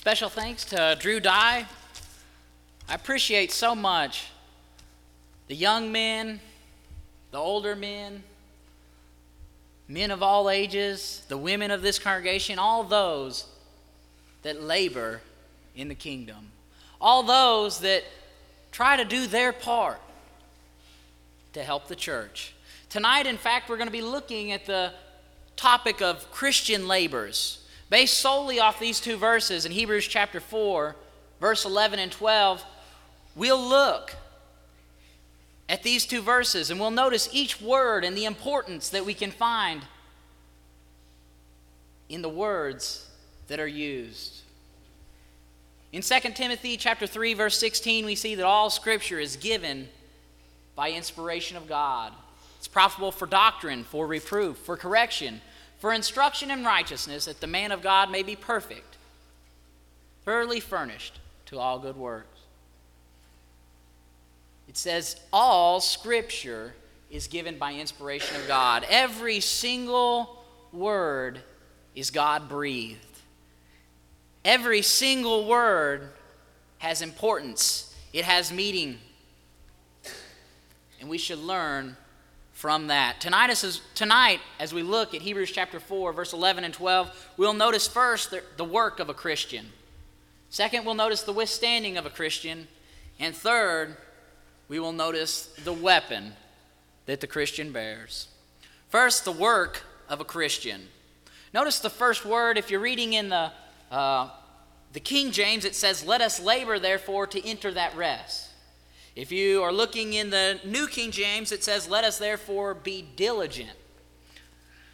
Special thanks to Drew Dye. I appreciate so much the young men, the older men, men of all ages, the women of this congregation, all those that labor in the kingdom, all those that try to do their part to help the church. Tonight, in fact, we're going to be looking at the topic of Christian labors, based solely off these two verses in Hebrews chapter 4, verse 11 and 12. We'll look at these two verses and we'll notice each word and the importance that we can find in the words that are used. In 2 Timothy chapter 3 verse 16 we see that all scripture is given by inspiration of God. It's profitable for doctrine, for reproof, for correction, for instruction in righteousness, that the man of God may be perfect, thoroughly furnished to all good works. It says, All scripture is given by inspiration of God. Every single word is God breathed. Every single word has importance, it has meaning. And we should learn from that. Tonight as, tonight, as we look at Hebrews chapter 4, verse 11 and 12, we'll notice first the, the work of a Christian. Second, we'll notice the withstanding of a Christian. And third, we will notice the weapon that the Christian bears. First, the work of a Christian. Notice the first word, if you're reading in the, uh, the King James, it says, Let us labor, therefore, to enter that rest. If you are looking in the New King James, it says, Let us therefore be diligent.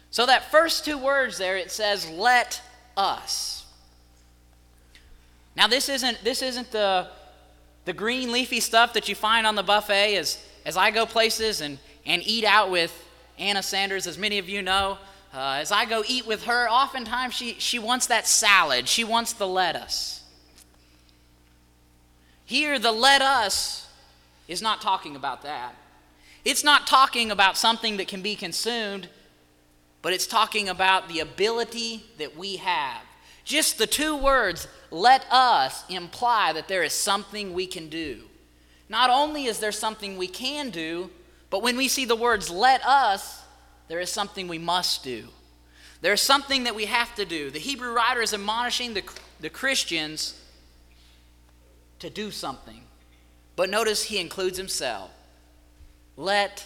So, that first two words there, it says, Let us. Now, this isn't, this isn't the, the green leafy stuff that you find on the buffet as, as I go places and, and eat out with Anna Sanders, as many of you know. Uh, as I go eat with her, oftentimes she, she wants that salad, she wants the lettuce. Here, the let us is not talking about that. It's not talking about something that can be consumed, but it's talking about the ability that we have. Just the two words, let us, imply that there is something we can do. Not only is there something we can do, but when we see the words let us, there is something we must do. There's something that we have to do. The Hebrew writer is admonishing the, the Christians to do something. But notice he includes himself. Let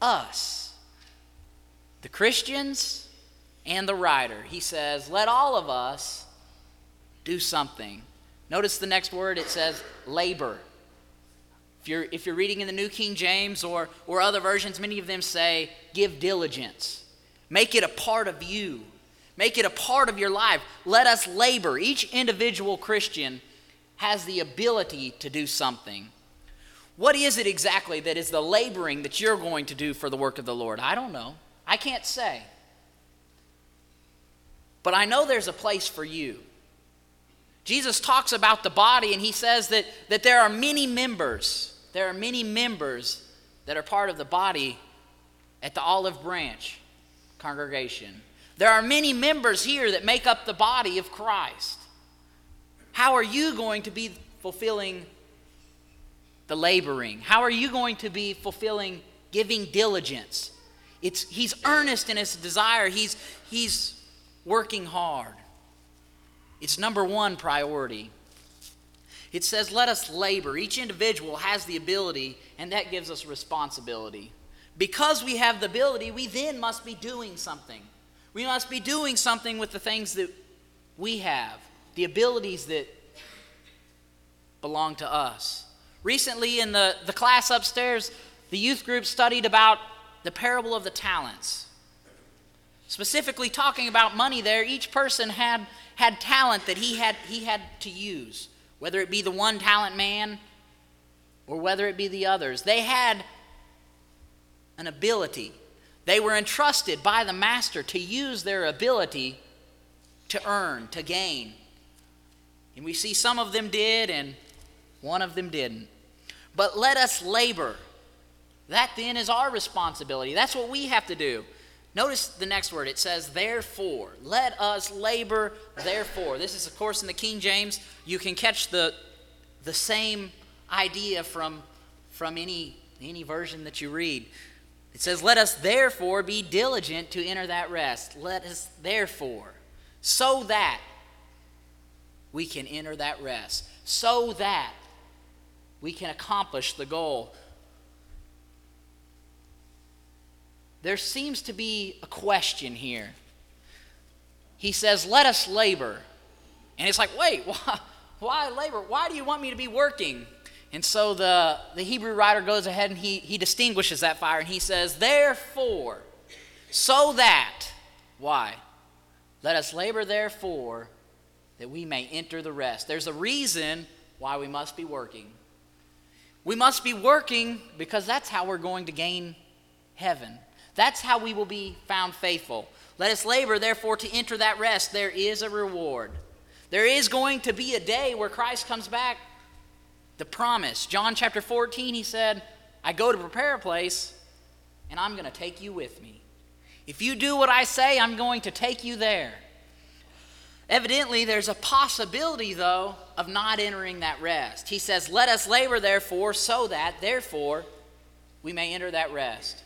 us, the Christians and the writer, he says, let all of us do something. Notice the next word, it says labor. If you're, if you're reading in the New King James or, or other versions, many of them say, give diligence. Make it a part of you. Make it a part of your life. Let us labor. Each individual Christian has the ability to do something. What is it exactly that is the laboring that you're going to do for the work of the Lord? I don't know. I can't say. But I know there's a place for you. Jesus talks about the body and he says that, that there are many members. There are many members that are part of the body at the Olive Branch congregation. There are many members here that make up the body of Christ. How are you going to be fulfilling the laboring? How are you going to be fulfilling giving diligence? It's, he's earnest in his desire, he's, he's working hard. It's number one priority. It says, let us labor. Each individual has the ability, and that gives us responsibility. Because we have the ability, we then must be doing something. We must be doing something with the things that we have the abilities that belong to us. Recently, in the, the class upstairs, the youth group studied about the parable of the talents. Specifically, talking about money there, each person had, had talent that he had, he had to use, whether it be the one talent man or whether it be the others. They had an ability. They were entrusted by the master to use their ability to earn, to gain. And we see some of them did and one of them didn't. But let us labor. That then is our responsibility. That's what we have to do. Notice the next word. It says, therefore. Let us labor, therefore. This is, of course, in the King James. You can catch the, the same idea from, from any, any version that you read. It says, Let us therefore be diligent to enter that rest. Let us therefore, so that we can enter that rest, so that we can accomplish the goal. There seems to be a question here. He says, Let us labor. And it's like, wait, why, why labor? Why do you want me to be working? And so the, the Hebrew writer goes ahead and he, he distinguishes that fire and he says, Therefore, so that, why? Let us labor therefore that we may enter the rest. There's a reason why we must be working. We must be working because that's how we're going to gain heaven. That's how we will be found faithful. Let us labor, therefore, to enter that rest. There is a reward. There is going to be a day where Christ comes back. The promise. John chapter 14, he said, I go to prepare a place, and I'm going to take you with me. If you do what I say, I'm going to take you there. Evidently, there's a possibility, though, of not entering that rest. He says, Let us labor, therefore, so that, therefore, we may enter that rest.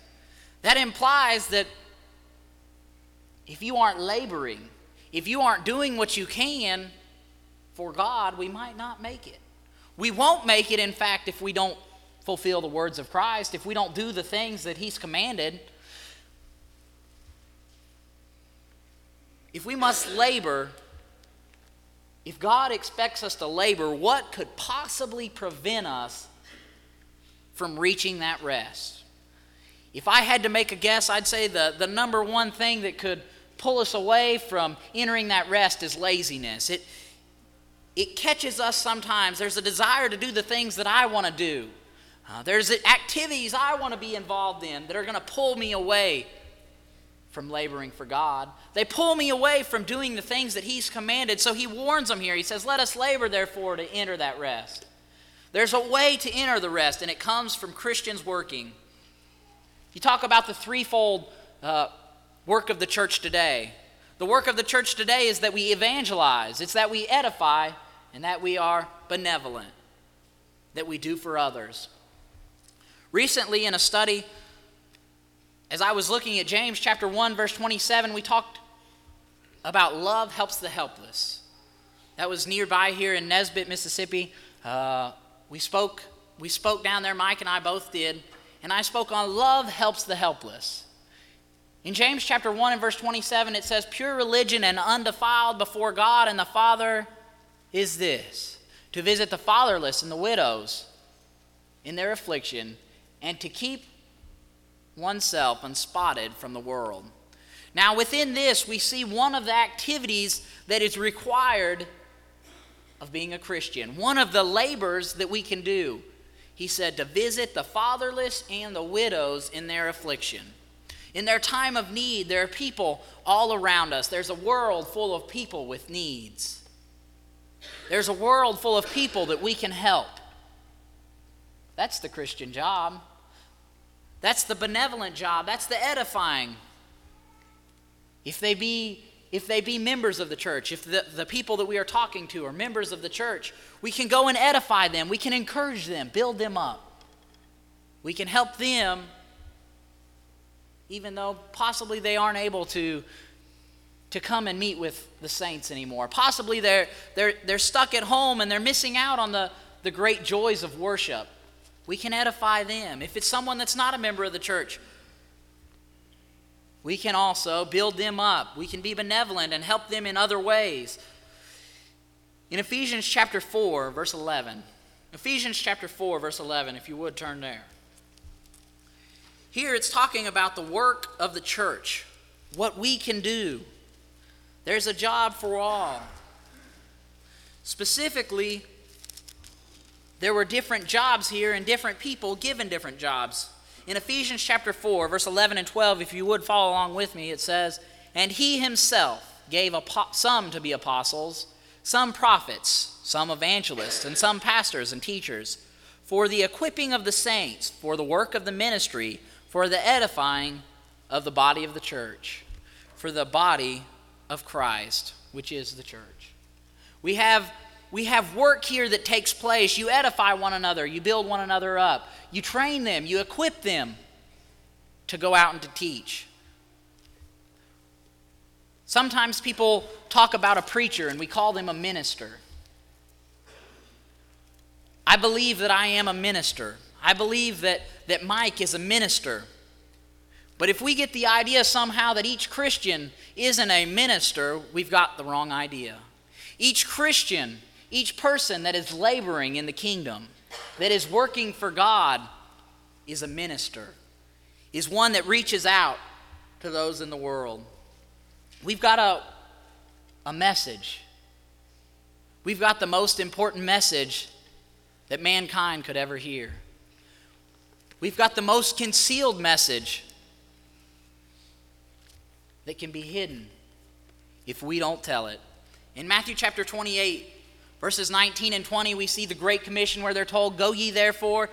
That implies that if you aren't laboring, if you aren't doing what you can for God, we might not make it. We won't make it, in fact, if we don't fulfill the words of Christ, if we don't do the things that He's commanded. If we must labor, if God expects us to labor, what could possibly prevent us from reaching that rest? If I had to make a guess, I'd say the, the number one thing that could pull us away from entering that rest is laziness. It, it catches us sometimes. There's a desire to do the things that I want to do. Uh, there's activities I want to be involved in that are going to pull me away from laboring for God. They pull me away from doing the things that He's commanded. So He warns them here. He says, Let us labor, therefore, to enter that rest. There's a way to enter the rest, and it comes from Christians working. You talk about the threefold uh, work of the church today. The work of the church today is that we evangelize, it's that we edify, and that we are benevolent, that we do for others. Recently, in a study, as I was looking at James chapter 1, verse 27, we talked about love helps the helpless. That was nearby here in Nesbit, Mississippi. Uh, we spoke, we spoke down there, Mike and I both did, and I spoke on love helps the helpless. In James chapter 1 and verse 27, it says, Pure religion and undefiled before God and the Father is this to visit the fatherless and the widows in their affliction, and to keep oneself unspotted from the world. Now, within this, we see one of the activities that is required of being a Christian, one of the labors that we can do. He said to visit the fatherless and the widows in their affliction. In their time of need, there are people all around us. There's a world full of people with needs. There's a world full of people that we can help. That's the Christian job. That's the benevolent job. That's the edifying. If they be if they be members of the church, if the, the people that we are talking to are members of the church, we can go and edify them. We can encourage them, build them up. We can help them, even though possibly they aren't able to, to come and meet with the saints anymore. Possibly they're, they're, they're stuck at home and they're missing out on the, the great joys of worship. We can edify them. If it's someone that's not a member of the church, we can also build them up. We can be benevolent and help them in other ways. In Ephesians chapter 4, verse 11, Ephesians chapter 4, verse 11, if you would turn there. Here it's talking about the work of the church, what we can do. There's a job for all. Specifically, there were different jobs here and different people given different jobs. In Ephesians chapter 4, verse 11 and 12, if you would follow along with me, it says, And he himself gave some to be apostles, some prophets, some evangelists, and some pastors and teachers, for the equipping of the saints, for the work of the ministry, for the edifying of the body of the church for the body of Christ, which is the church. We have we have work here that takes place. You edify one another, you build one another up, you train them, you equip them to go out and to teach. Sometimes people talk about a preacher and we call them a minister. I believe that I am a minister. I believe that, that Mike is a minister. But if we get the idea somehow that each Christian isn't a minister, we've got the wrong idea. Each Christian, each person that is laboring in the kingdom, that is working for God, is a minister, is one that reaches out to those in the world. We've got a, a message. We've got the most important message that mankind could ever hear. We've got the most concealed message that can be hidden if we don't tell it. In Matthew chapter 28, verses 19 and 20, we see the Great Commission where they're told, Go ye therefore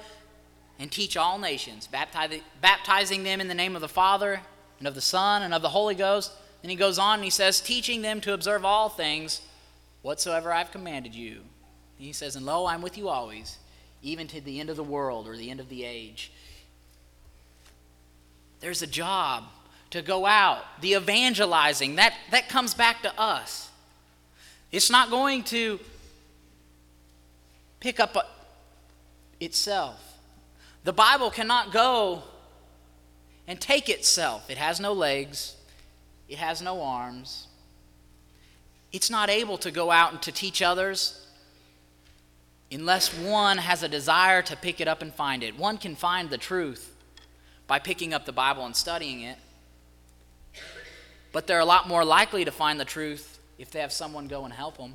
and teach all nations, baptizing them in the name of the Father and of the Son and of the Holy Ghost. Then he goes on and he says, Teaching them to observe all things whatsoever I've commanded you. And he says, And lo, I'm with you always, even to the end of the world or the end of the age. There's a job to go out, the evangelizing, that, that comes back to us. It's not going to pick up itself. The Bible cannot go and take itself. It has no legs, it has no arms. It's not able to go out and to teach others unless one has a desire to pick it up and find it. One can find the truth by picking up the Bible and studying it, but they're a lot more likely to find the truth if they have someone go and help them.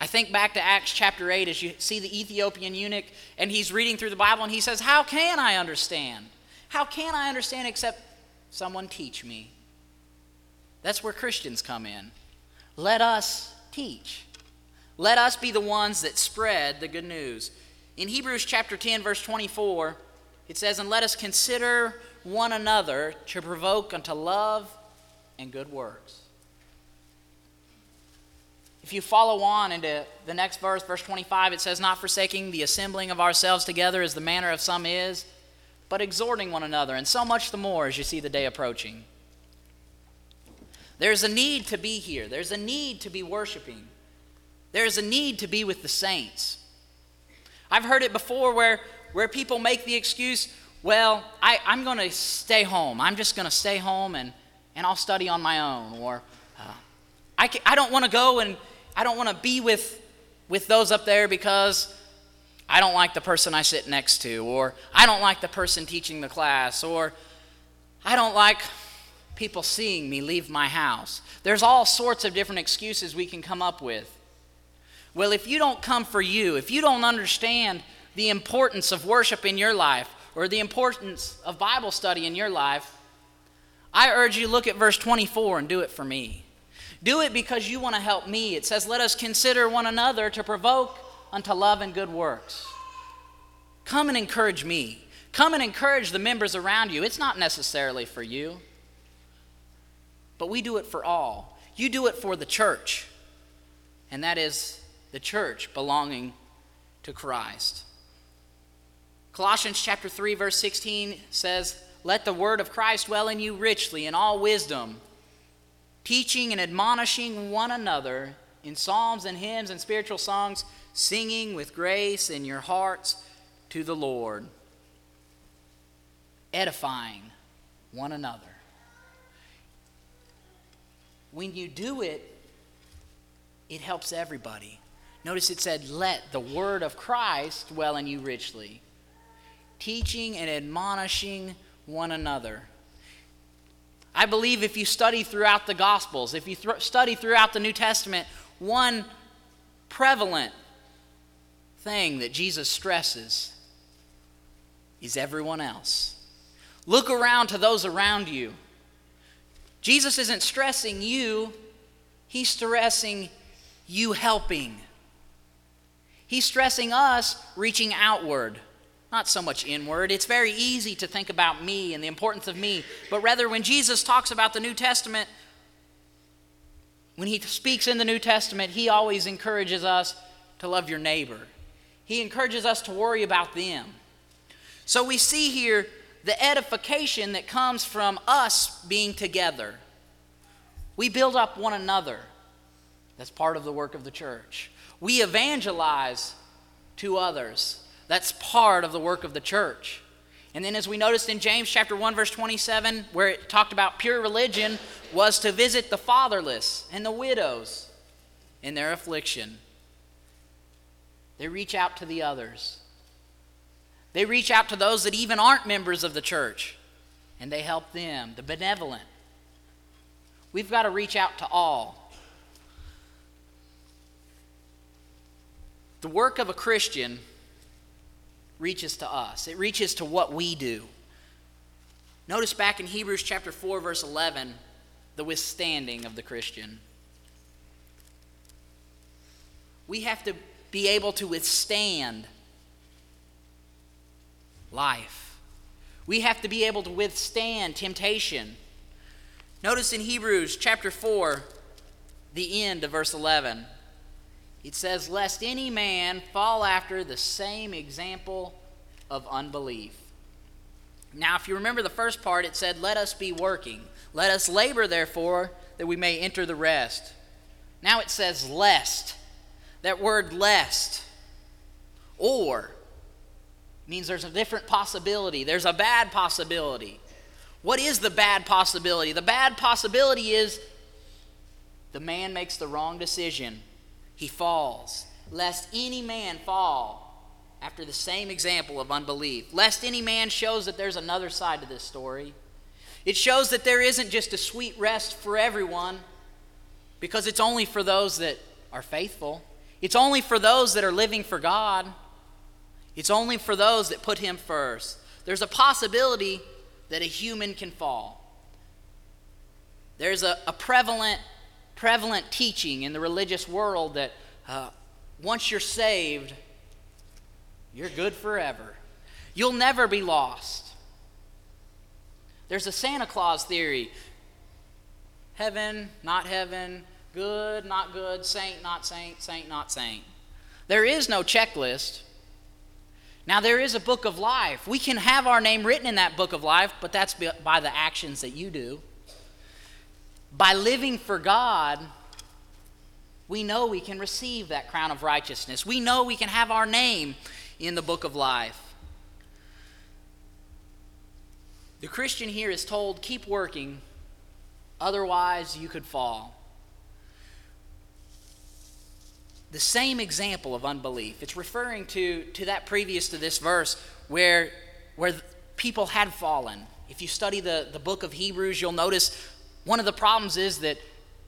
I think back to Acts chapter 8 as you see the Ethiopian eunuch and he's reading through the Bible and he says, How can I understand? How can I understand except someone teach me? That's where Christians come in. Let us teach. Let us be the ones that spread the good news. In Hebrews chapter 10, verse 24, it says, And let us consider one another to provoke unto love and good works. If you follow on into the next verse, verse 25, it says, Not forsaking the assembling of ourselves together as the manner of some is, but exhorting one another, and so much the more as you see the day approaching. There's a need to be here, there's a need to be worshiping, there's a need to be with the saints. I've heard it before where, where people make the excuse, well, I, I'm going to stay home. I'm just going to stay home and, and I'll study on my own. Or uh, I, I don't want to go and I don't want to be with, with those up there because I don't like the person I sit next to, or I don't like the person teaching the class, or I don't like people seeing me leave my house. There's all sorts of different excuses we can come up with. Well, if you don't come for you, if you don't understand the importance of worship in your life, or the importance of Bible study in your life, I urge you look at verse 24 and do it for me. Do it because you want to help me. It says, Let us consider one another to provoke unto love and good works. Come and encourage me. Come and encourage the members around you. It's not necessarily for you, but we do it for all. You do it for the church, and that is the church belonging to Christ. Colossians chapter 3 verse 16 says, "Let the word of Christ dwell in you richly in all wisdom, teaching and admonishing one another in psalms and hymns and spiritual songs, singing with grace in your hearts to the Lord, edifying one another. When you do it, it helps everybody. Notice it said, Let the word of Christ dwell in you richly, teaching and admonishing one another. I believe if you study throughout the Gospels, if you th- study throughout the New Testament, one prevalent thing that Jesus stresses is everyone else. Look around to those around you. Jesus isn't stressing you, he's stressing you helping. He's stressing us reaching outward. Not so much inward. It's very easy to think about me and the importance of me, but rather when Jesus talks about the New Testament, when he speaks in the New Testament, he always encourages us to love your neighbor. He encourages us to worry about them. So we see here the edification that comes from us being together. We build up one another. That's part of the work of the church. We evangelize to others. That's part of the work of the church. And then, as we noticed in James chapter 1, verse 27, where it talked about pure religion, was to visit the fatherless and the widows in their affliction. They reach out to the others. They reach out to those that even aren't members of the church, and they help them, the benevolent. We've got to reach out to all. The work of a Christian reaches to us, it reaches to what we do. Notice back in Hebrews chapter 4, verse 11, the withstanding of the Christian. We have to be able to withstand life. We have to be able to withstand temptation. Notice in Hebrews chapter 4, the end of verse 11. It says, Lest any man fall after the same example of unbelief. Now, if you remember the first part, it said, Let us be working. Let us labor, therefore, that we may enter the rest. Now it says, Lest. That word lest, or, means there's a different possibility. There's a bad possibility. What is the bad possibility? The bad possibility is the man makes the wrong decision he falls, lest any man fall after the same example of unbelief, lest any man shows that there's another side to this story. It shows that there isn't just a sweet rest for everyone, because it's only for those that are faithful. It's only for those that are living for God. It's only for those that put Him first. There's a possibility that a human can fall. There's a, a prevalent prevalent teaching in the religious world that uh, once you're saved, you're good forever. You'll never be lost. There's a Santa Claus theory heaven, not heaven, good, not good, saint, not saint, saint, not saint. There is no checklist. Now, there is a book of life. We can have our name written in that book of life, but that's by the actions that you do. By living for God, we know we can receive that crown of righteousness. We know we can have our name in the book of life. The Christian here is told, keep working, otherwise you could fall. The same example of unbelief. It's referring to, to that previous to this verse where, where people had fallen. If you study the, the book of Hebrews, you'll notice one of the problems is that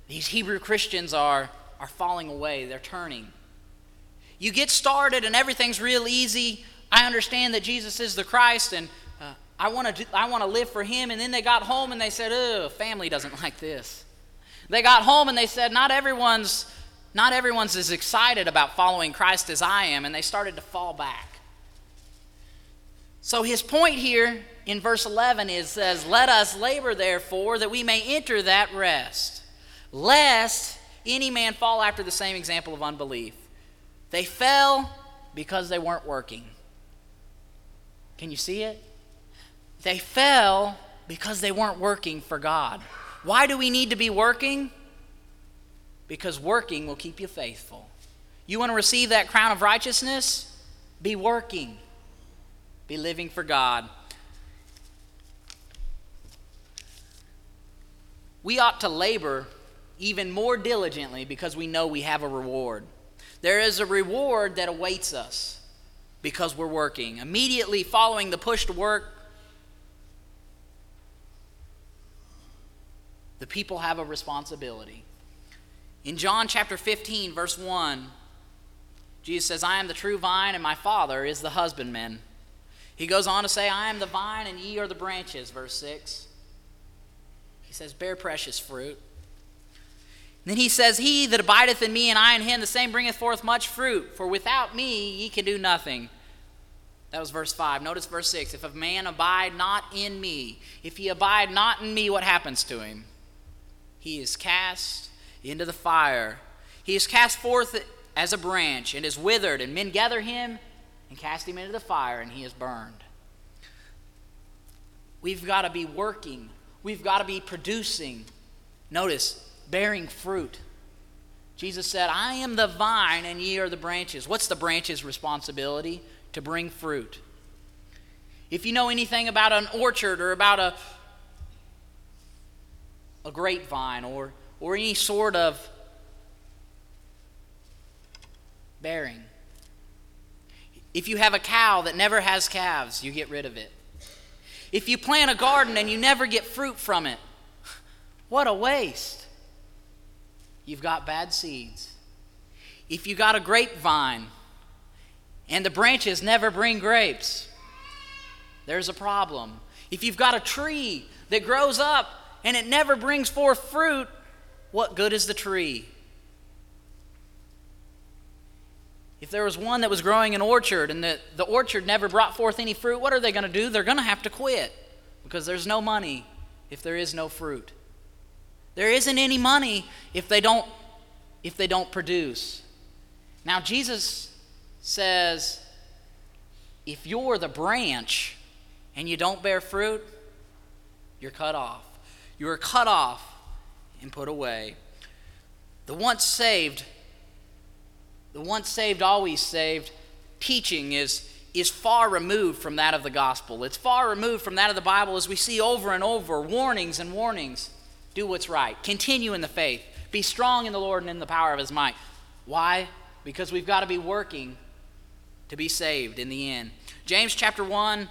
these Hebrew Christians are, are falling away, they're turning. You get started and everything's real easy. I understand that Jesus is the Christ and uh, I want to I want to live for him and then they got home and they said, "Oh, family doesn't like this." They got home and they said, "Not everyone's not everyone's as excited about following Christ as I am," and they started to fall back. So his point here in verse 11 is says, Let us labor therefore that we may enter that rest, lest any man fall after the same example of unbelief. They fell because they weren't working. Can you see it? They fell because they weren't working for God. Why do we need to be working? Because working will keep you faithful. You want to receive that crown of righteousness? Be working. Be living for God. we ought to labor even more diligently because we know we have a reward. There is a reward that awaits us because we're working. Immediately following the push to work, the people have a responsibility. In John chapter 15, verse 1, Jesus says, I am the true vine, and my Father is the husbandman. He goes on to say, I am the vine, and ye are the branches, verse 6 He says, Bear precious fruit. And then he says, He that abideth in me and I in him, the same bringeth forth much fruit, for without me ye can do nothing. That was verse 5. Notice verse 6. If a man abide not in me, if he abide not in me, what happens to him? He is cast into the fire. He is cast forth as a branch and is withered, and men gather him and cast him into the fire, and he is burned. We've got to be working, we've got to be producing. Notice, bearing fruit. Jesus said, I am the vine and ye are the branches. What's the branch's responsibility? To bring fruit. If you know anything about an orchard or about a, a grapevine or, or any sort of bearing, if you have a cow that never has calves, you get rid of it. If you plant a garden and you never get fruit from it, what a waste. You've got bad seeds. If you got a grapevine and the branches never bring grapes, there's a problem. If you've got a tree that grows up and it never brings forth fruit, what good is the tree? If there was one that was growing an orchard and the, the orchard never brought forth any fruit, what are they going to do? They're going to have to quit because there's no money if there is no fruit. There isn't any money if they don't if they don't produce. Now Jesus says if you're the branch and you don't bear fruit, you're cut off. You are cut off and put away. The once saved the once saved, always saved teaching is, is far removed from that of the gospel. It's far removed from that of the Bible as we see over and over warnings and warnings. Do what's right, continue in the faith, be strong in the Lord and in the power of his might. Why? Because we've got to be working to be saved in the end. James chapter 1,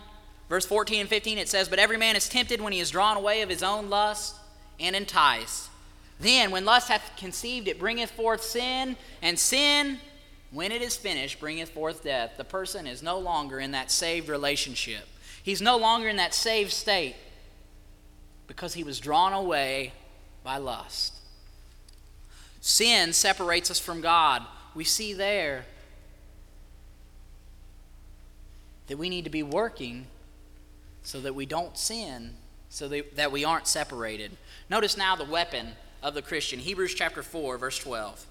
verse 14 and 15, it says, But every man is tempted when he is drawn away of his own lust and enticed. Then, when lust hath conceived, it bringeth forth sin, and sin, when it is finished, bringeth forth death. The person is no longer in that saved relationship. He's no longer in that saved state because he was drawn away by lust. Sin separates us from God. We see there that we need to be working so that we don't sin, so that we aren't separated. Notice now the weapon of the Christian. Hebrews chapter 4, verse 12.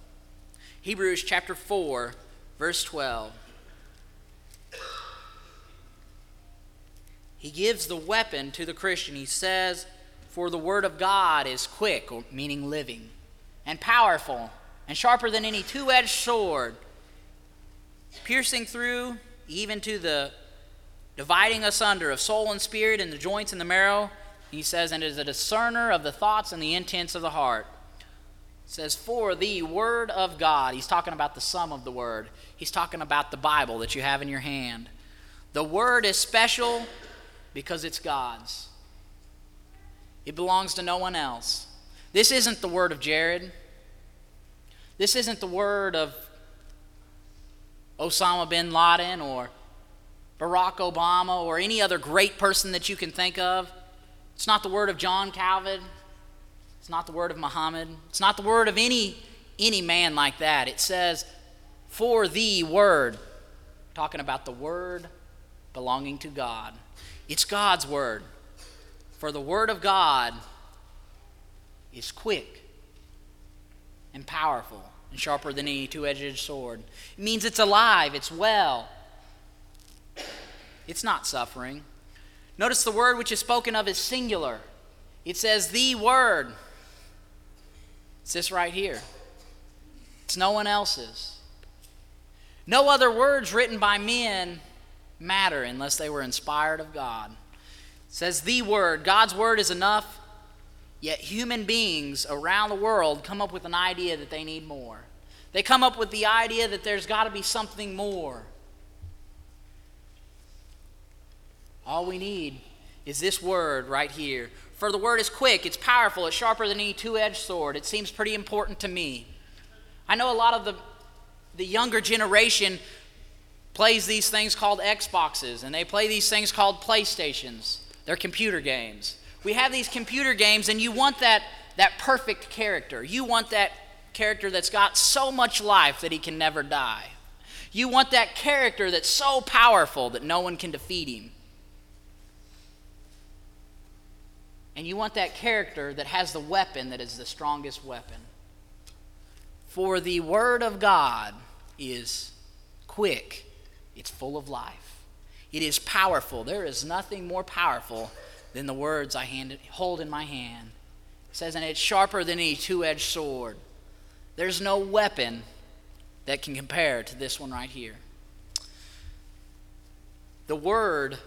Hebrews chapter 4, verse 12. He gives the weapon to the Christian. He says, For the word of God is quick, meaning living, and powerful, and sharper than any two edged sword, piercing through even to the dividing asunder of soul and spirit and the joints and the marrow. He says, and is a discerner of the thoughts and the intents of the heart says, For the Word of God. He's talking about the sum of the Word. He's talking about the Bible that you have in your hand. The Word is special because it's God's, it belongs to no one else. This isn't the Word of Jared. This isn't the Word of Osama bin Laden or Barack Obama or any other great person that you can think of. It's not the Word of John Calvin. It's not the word of Muhammad. It's not the word of any, any man like that. It says, for the word, talking about the word belonging to God. It's God's word. For the word of God is quick and powerful and sharper than any two edged sword. It means it's alive, it's well, it's not suffering. Notice the word which is spoken of is singular. It says the word. It's this right here. It's no one else's. No other words written by men matter unless they were inspired of God. It says the word. God's word is enough, yet human beings around the world come up with an idea that they need more. They come up with the idea that there's got to be something more. All we need is this word right here for the word is quick, it's powerful, it's sharper than any two edged sword. It seems pretty important to me. I know a lot of the, the younger generation plays these things called Xboxes, and they play these things called PlayStations. They're computer games. We have these computer games, and you want that, that perfect character. You want that character that's got so much life that he can never die. You want that character that's so powerful that no one can defeat him. And you want that character that has the weapon that is the strongest weapon. For the Word of God is quick, it's full of life, it is powerful. There is nothing more powerful than the words I hand, hold in my hand. It says, and it's sharper than any two edged sword. There's no weapon that can compare to this one right here. The Word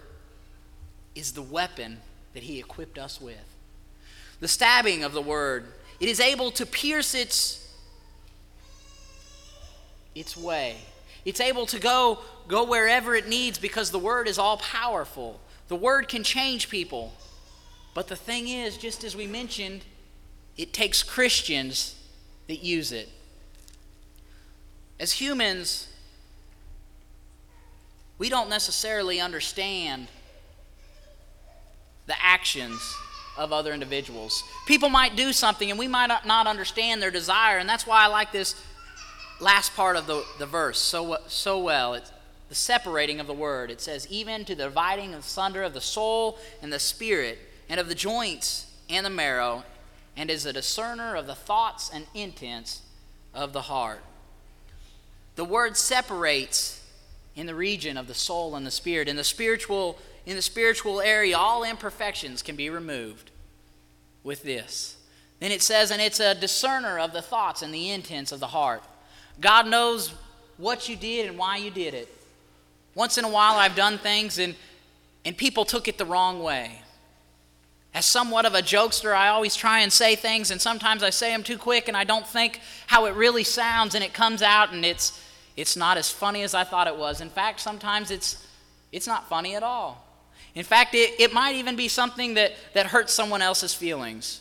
is the weapon that He equipped us with. The stabbing of the Word, it is able to pierce its, its way. It's able to go, go wherever it needs because the Word is all powerful. The Word can change people. But the thing is, just as we mentioned, it takes Christians that use it. As humans, we don't necessarily understand the actions of other individuals. People might do something and we might not understand their desire, and that's why I like this last part of the, the verse so, so well. It's the separating of the word. It says, even to the dividing asunder of the soul and the spirit, and of the joints and the marrow, and is a discerner of the thoughts and intents of the heart. The word separates in the region of the soul and the spirit. In the spiritual, in the spiritual area, all imperfections can be removed with this. Then it says, and it's a discerner of the thoughts and the intents of the heart. God knows what you did and why you did it. Once in a while, I've done things and, and people took it the wrong way. As somewhat of a jokester, I always try and say things, and sometimes I say them too quick, and I don't think how it really sounds, and it comes out, and it's, it's not as funny as I thought it was. In fact, sometimes it's, it's not funny at all. In fact, it, it might even be something that, that hurts someone else's feelings.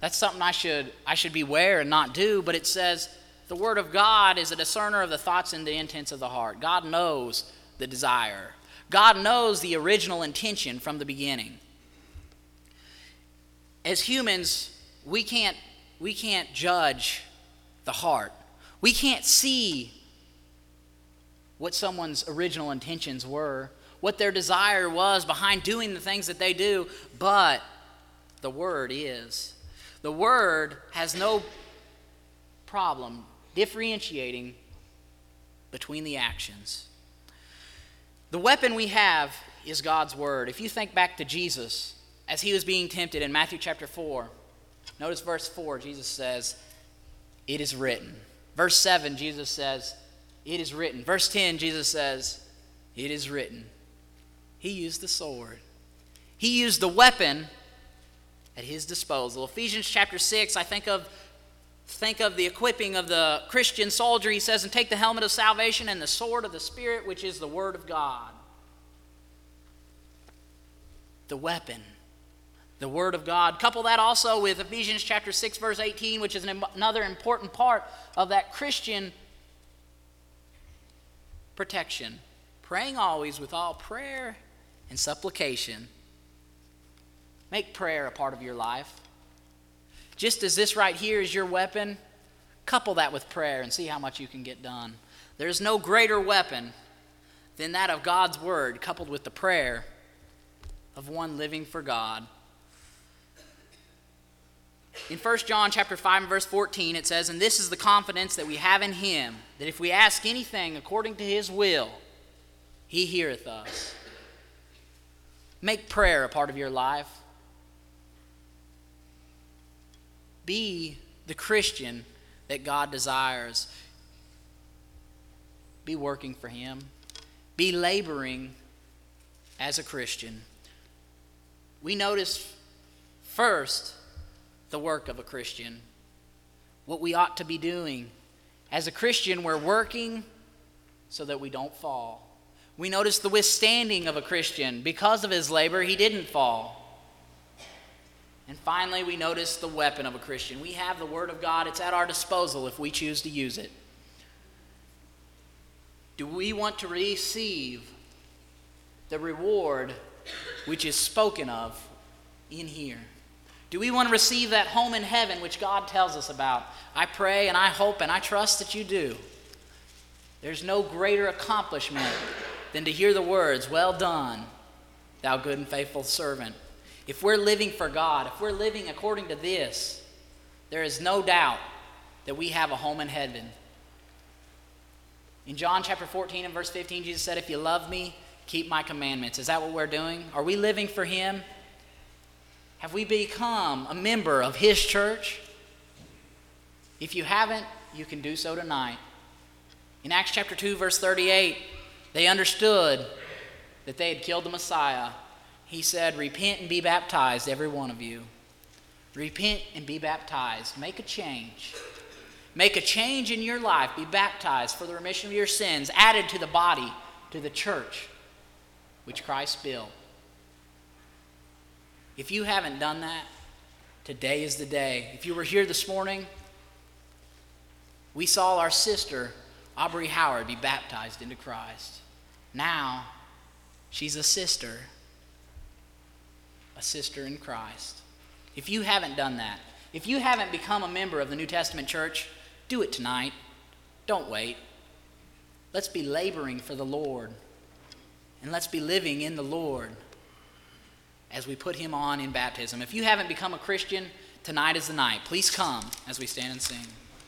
That's something I should, I should beware and not do, but it says the Word of God is a discerner of the thoughts and the intents of the heart. God knows the desire, God knows the original intention from the beginning as humans, we can't, we can't judge the heart. We can't see what someone's original intentions were, what their desire was behind doing the things that they do, but the Word is. The Word has no problem differentiating between the actions. The weapon we have is God's Word. If you think back to Jesus, as he was being tempted in Matthew chapter 4. Notice verse 4, Jesus says, It is written. Verse 7, Jesus says, It is written. Verse 10, Jesus says, It is written. He used the sword, he used the weapon at his disposal. Ephesians chapter 6, I think of. Think of the equipping of the Christian soldier. He says, and take the helmet of salvation and the sword of the Spirit, which is the Word of God. The weapon the Word of God. Couple that also with Ephesians chapter 6, verse 18, which is an, another important part of that Christian protection. Praying always with all prayer and supplication. Make prayer a part of your life. Just as this right here is your weapon, couple that with prayer and see how much you can get done. There's no greater weapon than that of God's Word coupled with the prayer of one living for God. In 1 John chapter 5 and verse 14 it says, "And this is the confidence that we have in him, that if we ask anything according to his will, he heareth us." Make prayer a part of your life. Be the Christian that God desires. Be working for him. Be laboring as a Christian. We notice first the work of a Christian, what we ought to be doing. As a Christian, we're working so that we don't fall. We notice the withstanding of a Christian. Because of his labor, he didn't fall. And finally, we notice the weapon of a Christian. We have the Word of God, it's at our disposal if we choose to use it. Do we want to receive the reward which is spoken of in here? Do we want to receive that home in heaven which God tells us about? I pray and I hope and I trust that you do. There's no greater accomplishment than to hear the words, Well done, thou good and faithful servant. If we're living for God, if we're living according to this, there is no doubt that we have a home in heaven. In John chapter 14 and verse 15, Jesus said, If you love me, keep my commandments. Is that what we're doing? Are we living for Him? Have we become a member of His church? If you haven't, you can do so tonight. In Acts chapter 2, verse 38, they understood that they had killed the Messiah. He said, Repent and be baptized, every one of you. Repent and be baptized. Make a change. Make a change in your life. Be baptized for the remission of your sins, added to the body, to the church, which Christ built. If you haven't done that, today is the day. If you were here this morning, we saw our sister Aubrey Howard be baptized into Christ. Now, she's a sister, a sister in Christ. If you haven't done that, if you haven't become a member of the New Testament church, do it tonight. Don't wait. Let's be laboring for the Lord. And let's be living in the Lord as we put Him on in baptism. If you haven't become a Christian, tonight is the night. Please come as we stand and sing.